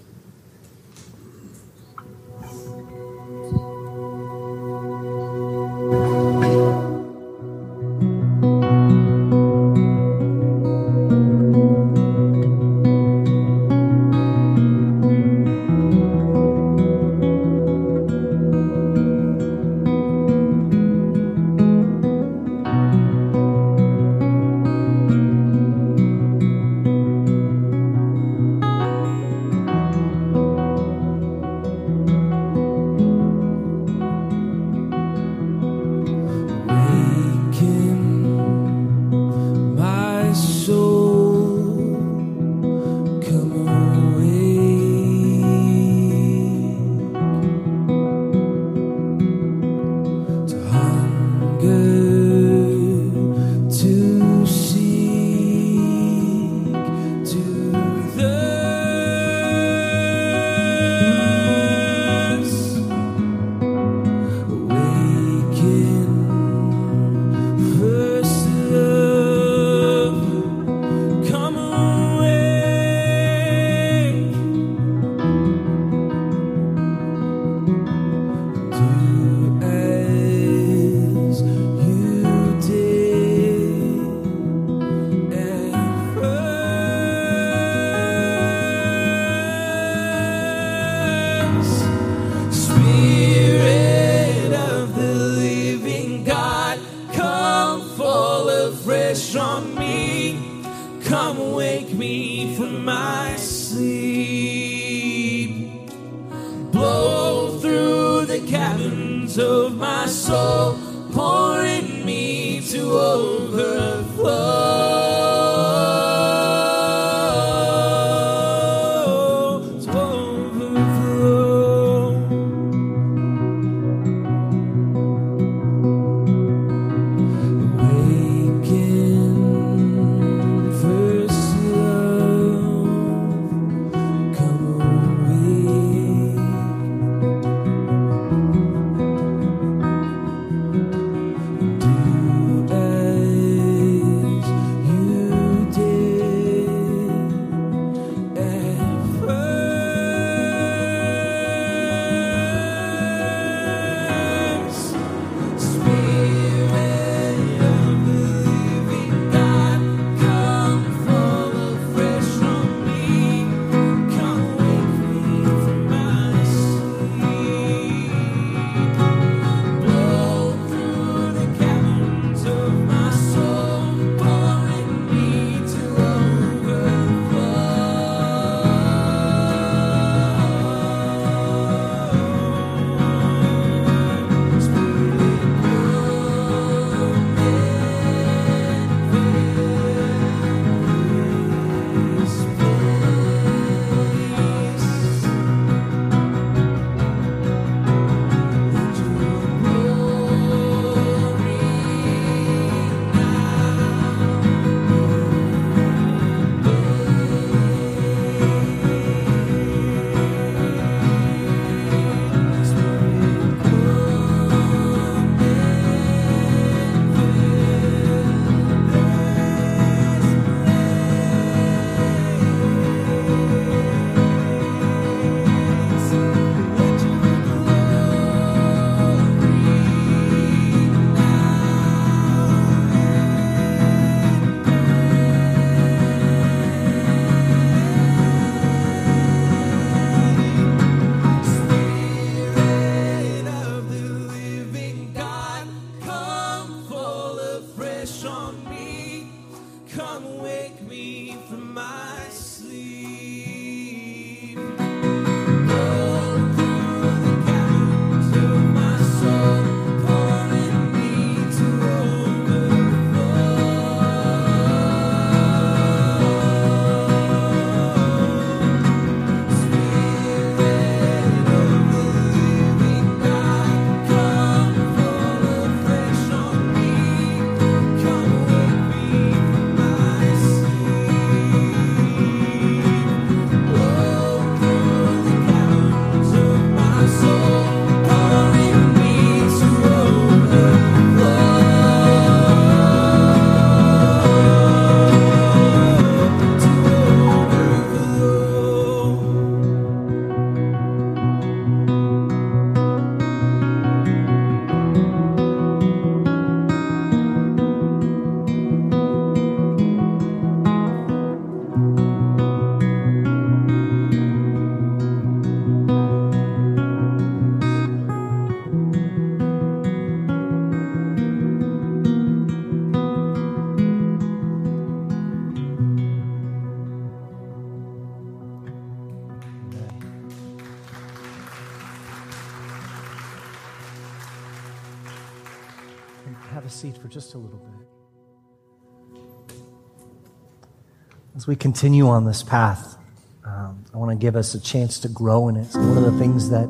We continue on this path, um, I want to give us a chance to grow in it. So one of the things that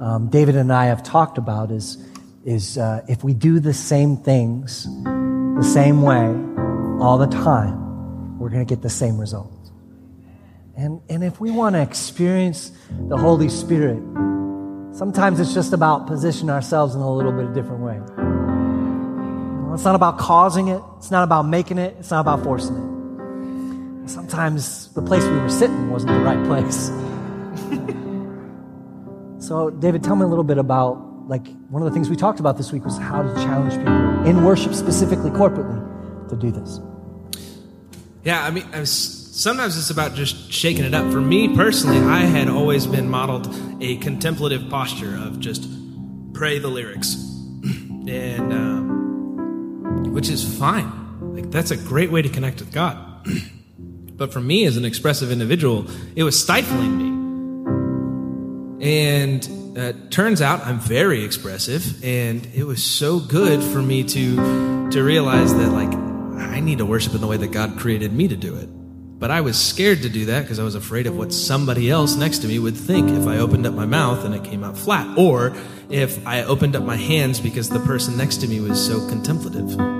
um, David and I have talked about is, is uh, if we do the same things the same way all the time, we're going to get the same result. And, and if we want to experience the Holy Spirit, sometimes it's just about positioning ourselves in a little bit of different way. It's not about causing it. It's not about making it. It's not about forcing it. Sometimes the place we were sitting wasn't the right place. so, David, tell me a little bit about like one of the things we talked about this week was how to challenge people in worship, specifically corporately, to do this. Yeah, I mean, I was, sometimes it's about just shaking it up. For me personally, I had always been modeled a contemplative posture of just pray the lyrics, [clears throat] and um, which is fine. Like that's a great way to connect with God. [clears throat] but for me, as an expressive individual, it was stifling me. And uh, turns out I'm very expressive, and it was so good for me to to realize that like I need to worship in the way that God created me to do it. But I was scared to do that because I was afraid of what somebody else next to me would think if I opened up my mouth and it came out flat, or if I opened up my hands because the person next to me was so contemplative.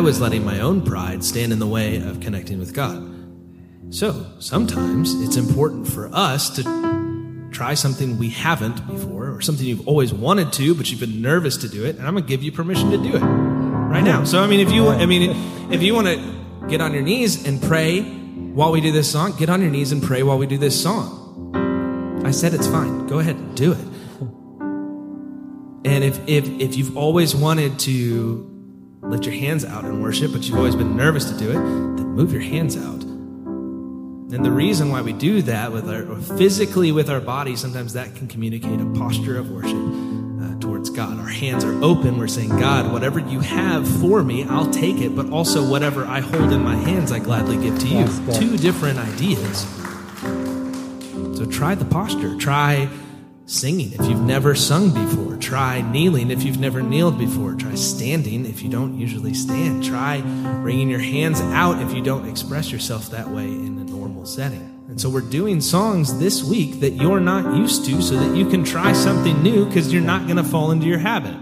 I was letting my own pride stand in the way of connecting with God. So sometimes it's important for us to try something we haven't before or something you've always wanted to but you've been nervous to do it and i'm going to give you permission to do it right now. So i mean if you i mean if you want to get on your knees and pray while we do this song get on your knees and pray while we do this song. I said it's fine. Go ahead and do it. And if if if you've always wanted to lift your hands out and worship but you've always been nervous to do it then move your hands out and the reason why we do that with our physically with our body, sometimes that can communicate a posture of worship uh, towards God. Our hands are open. We're saying, God, whatever you have for me, I'll take it. But also, whatever I hold in my hands, I gladly give to you. Two different ideas. So try the posture. Try singing if you've never sung before. Try kneeling if you've never kneeled before. Try standing if you don't usually stand. Try bringing your hands out if you don't express yourself that way in a normal setting. And so we're doing songs this week that you're not used to so that you can try something new because you're not going to fall into your habit.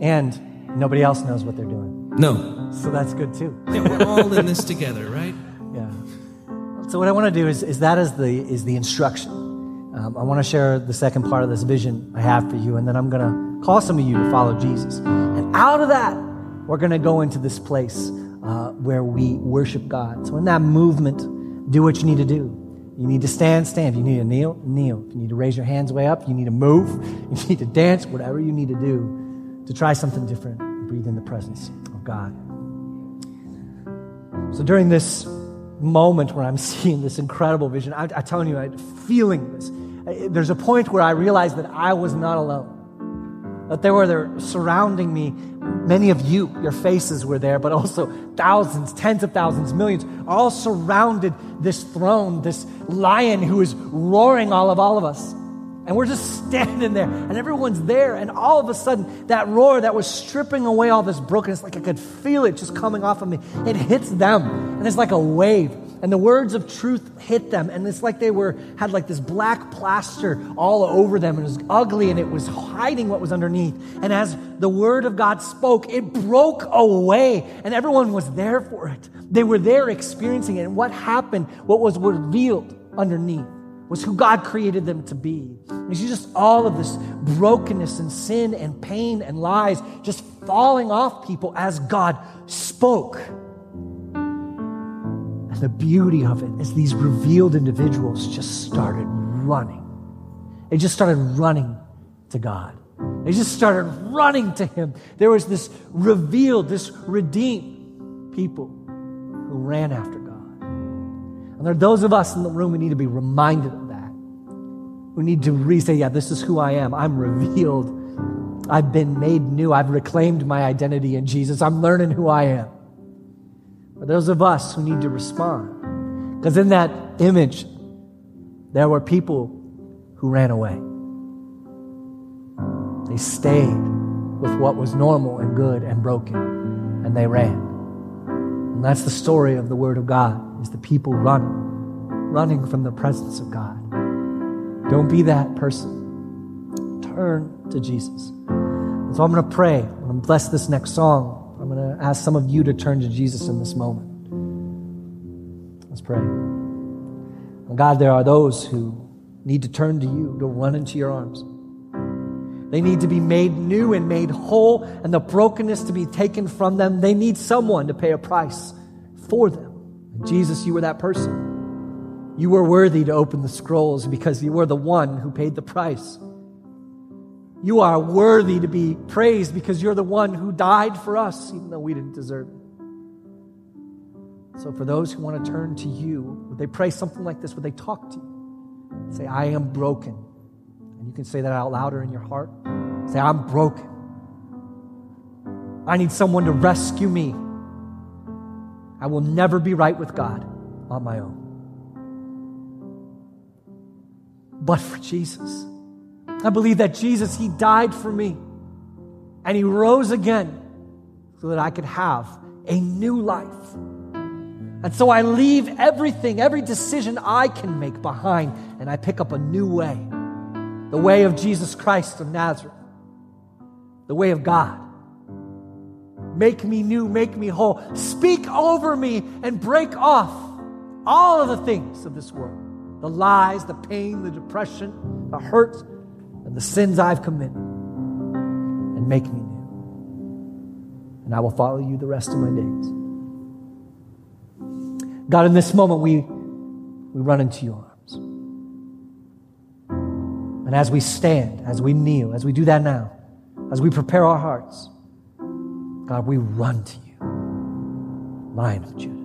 And nobody else knows what they're doing. No. So that's good too. Yeah, we're all in this together, right? [laughs] Yeah. So what I want to do is, is that is the, is the instruction. Um, I want to share the second part of this vision I have for you, and then I'm going to call some of you to follow Jesus. And out of that, we're going to go into this place uh, where we worship God. So, in that movement, do what you need to do. You need to stand, stand. If you need to kneel, kneel. If you need to raise your hands way up, you need to move. [laughs] You need to dance, whatever you need to do to try something different. Breathe in the presence of God. So, during this moment where I'm [laughs] seeing this incredible vision, I, I'm telling you, I'm feeling this there's a point where I realized that I was not alone. That there were there surrounding me. Many of you, your faces were there, but also thousands, tens of thousands, millions, all surrounded this throne, this lion who is roaring all of all of us. And we're just standing there, and everyone's there, and all of a sudden, that roar that was stripping away all this brokenness, like I could feel it just coming off of me, it hits them, and it's like a wave and the words of truth hit them. And it's like they were had like this black plaster all over them. And it was ugly and it was hiding what was underneath. And as the word of god spoke it broke away. And everyone was there for it. They were there experiencing it. And what happened what was revealed underneath was who god created them to be. It's just all of this brokenness and sin and pain and lies just falling off people as god spoke the beauty of it is these revealed individuals just started running. They just started running to God. They just started running to Him. There was this revealed, this redeemed people who ran after God. And there are those of us in the room who need to be reminded of that. Who need to re say, Yeah, this is who I am. I'm revealed. I've been made new. I've reclaimed my identity in Jesus. I'm learning who I am. For those of us who need to respond. Because in that image, there were people who ran away. They stayed with what was normal and good and broken, and they ran. And that's the story of the Word of God, is the people running, running from the presence of God. Don't be that person. Turn to Jesus. And so I'm going to pray. I'm going to bless this next song. Going to ask some of you to turn to Jesus in this moment. Let's pray. God, there are those who need to turn to you, to run into your arms. They need to be made new and made whole, and the brokenness to be taken from them. They need someone to pay a price for them. And Jesus, you were that person. You were worthy to open the scrolls because you were the one who paid the price. You are worthy to be praised because you're the one who died for us, even though we didn't deserve it. So, for those who want to turn to you, would they pray something like this? Would they talk to you? Say, I am broken. And you can say that out louder in your heart. Say, I'm broken. I need someone to rescue me. I will never be right with God on my own. But for Jesus, I believe that Jesus, He died for me and He rose again so that I could have a new life. And so I leave everything, every decision I can make behind, and I pick up a new way the way of Jesus Christ of Nazareth, the way of God. Make me new, make me whole. Speak over me and break off all of the things of this world the lies, the pain, the depression, the hurt, and the sins I've committed, and make me new. And I will follow you the rest of my days. God, in this moment, we, we run into your arms. And as we stand, as we kneel, as we do that now, as we prepare our hearts, God, we run to you, Lion of Judah.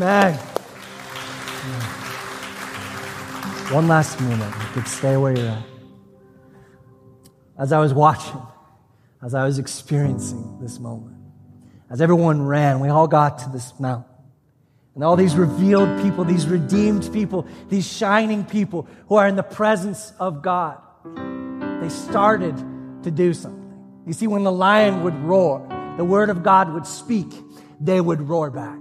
Amen. One last moment. You could stay where you're at. As I was watching, as I was experiencing this moment, as everyone ran, we all got to this mountain. And all these revealed people, these redeemed people, these shining people who are in the presence of God, they started to do something. You see, when the lion would roar, the word of God would speak, they would roar back.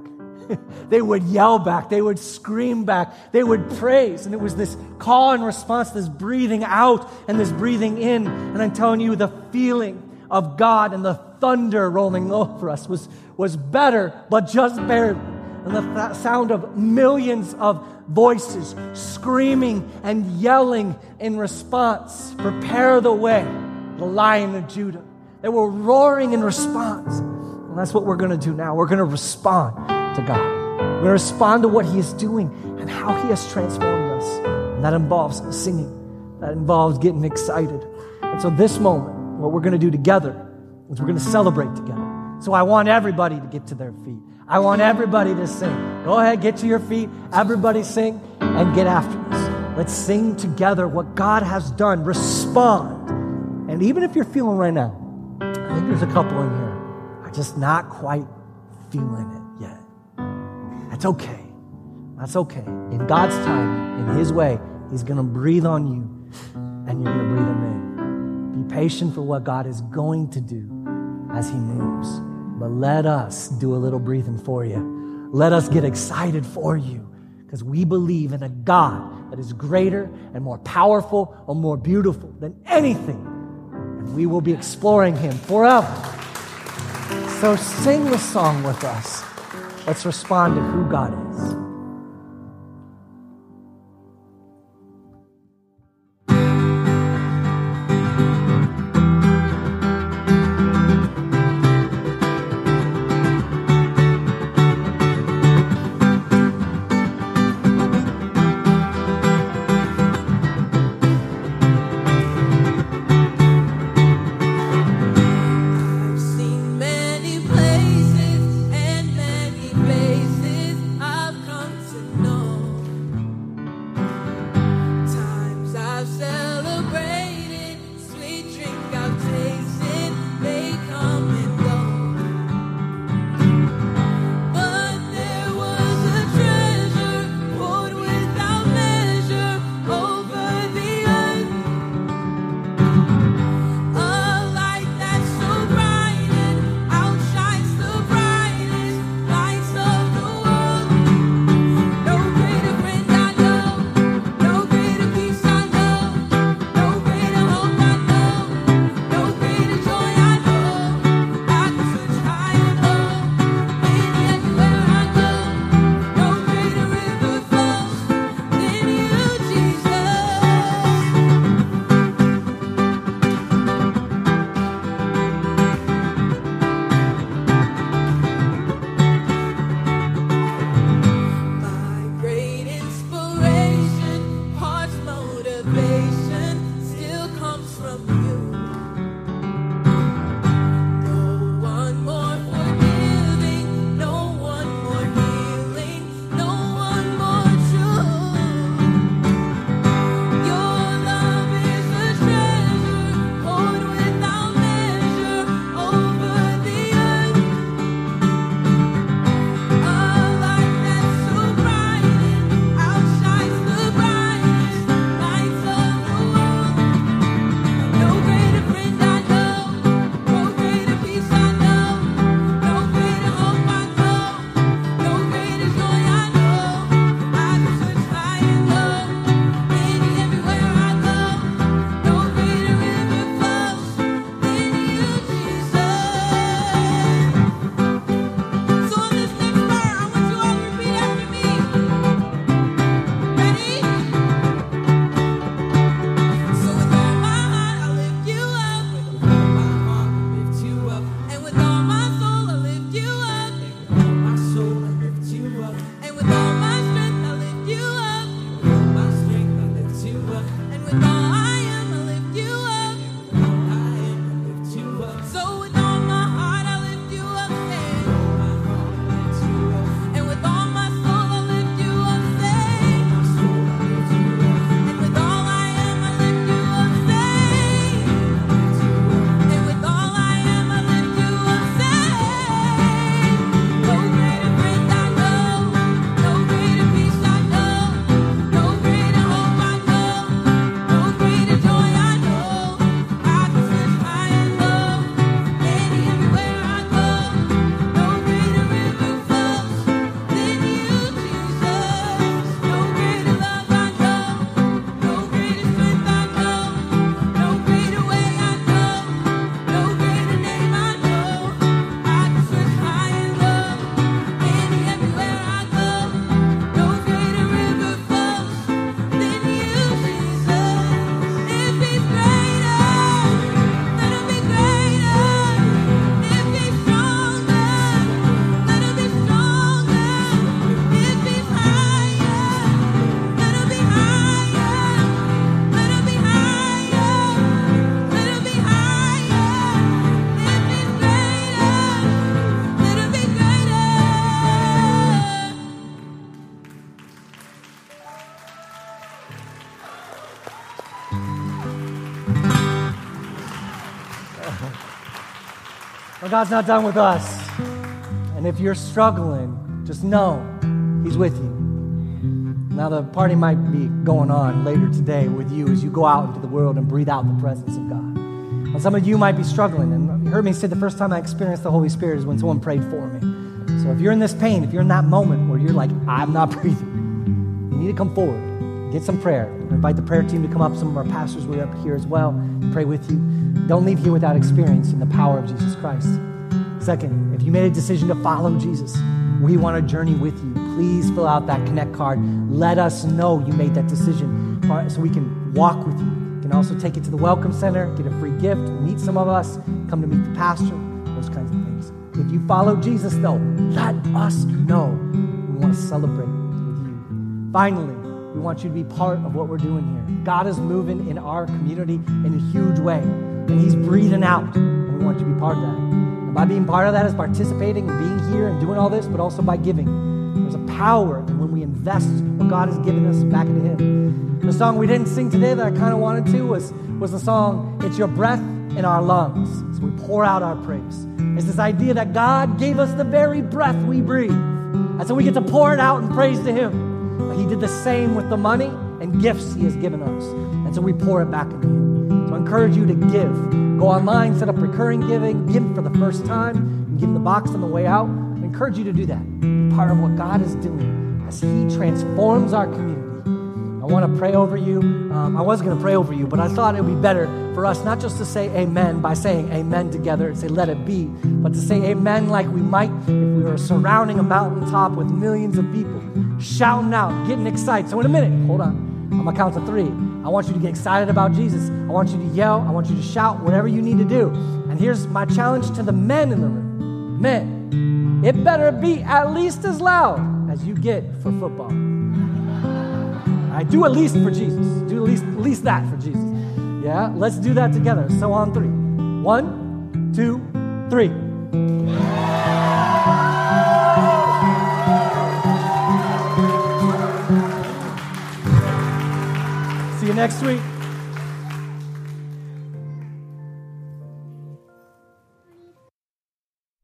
[laughs] they would yell back. They would scream back. They would praise. And it was this call and response, this breathing out and this breathing in. And I'm telling you, the feeling of God and the thunder rolling over us was, was better, but just barely. And the th- sound of millions of voices screaming and yelling in response. Prepare the way, the lion of Judah. They were roaring in response. And that's what we're going to do now. We're going to respond to God. To respond to what He is doing and how He has transformed us. And that involves singing, that involves getting excited. And so, this moment, what we're going to do together is we're going to celebrate together. So, I want everybody to get to their feet. I want everybody to sing. Go ahead, get to your feet. Everybody sing and get after this. Let's sing together what God has done. Respond. And even if you're feeling right now, I think there's a couple in here are just not quite feeling it. That's okay. That's okay. In God's time, in His way, He's going to breathe on you and you're going to breathe Him in. Be patient for what God is going to do as He moves. But let us do a little breathing for you. Let us get excited for you because we believe in a God that is greater and more powerful or more beautiful than anything. And we will be exploring Him forever. So sing the song with us. Let's respond to who God is. God's not done with us. And if you're struggling, just know He's with you. Now, the party might be going on later today with you as you go out into the world and breathe out the presence of God. And some of you might be struggling. And you heard me say the first time I experienced the Holy Spirit is when someone prayed for me. So if you're in this pain, if you're in that moment where you're like, I'm not [laughs] breathing, you need to come forward, get some prayer. Invite the prayer team to come up. Some of our pastors will be up here as well, pray with you. Don't leave here without experiencing the power of Jesus Christ. Second, if you made a decision to follow Jesus, we want to journey with you. Please fill out that Connect card. Let us know you made that decision so we can walk with you. You can also take it to the Welcome Center, get a free gift, meet some of us, come to meet the pastor, those kinds of things. If you follow Jesus, though, let us know. We want to celebrate with you. Finally, we want you to be part of what we're doing here. God is moving in our community in a huge way, and He's breathing out, and we want you to be part of that. And by being part of that is participating and being here and doing all this, but also by giving. There's a power when we invest what God has given us back into Him. The song we didn't sing today that I kind of wanted to was, was the song, It's Your Breath in Our Lungs. So we pour out our praise. It's this idea that God gave us the very breath we breathe. And so we get to pour it out and praise to Him. He did the same with the money and gifts He has given us. And so we pour it back into Him. So I encourage you to give. Go online, set up recurring giving, give for the first time, and give the box on the way out. I encourage you to do that. Be part of what God is doing as He transforms our community. I want to pray over you. Um, I was going to pray over you, but I thought it would be better for us not just to say amen by saying amen together and say let it be, but to say amen like we might if we were surrounding a mountaintop with millions of people, shouting out, getting excited. So, in a minute, hold on. I'm going to count to three. I want you to get excited about Jesus. I want you to yell. I want you to shout, whatever you need to do. And here's my challenge to the men in the room Men, it better be at least as loud as you get for football. I do at least for Jesus. Do at least, at least that for Jesus. Yeah, let's do that together. So on three. One, two, three. See you next week.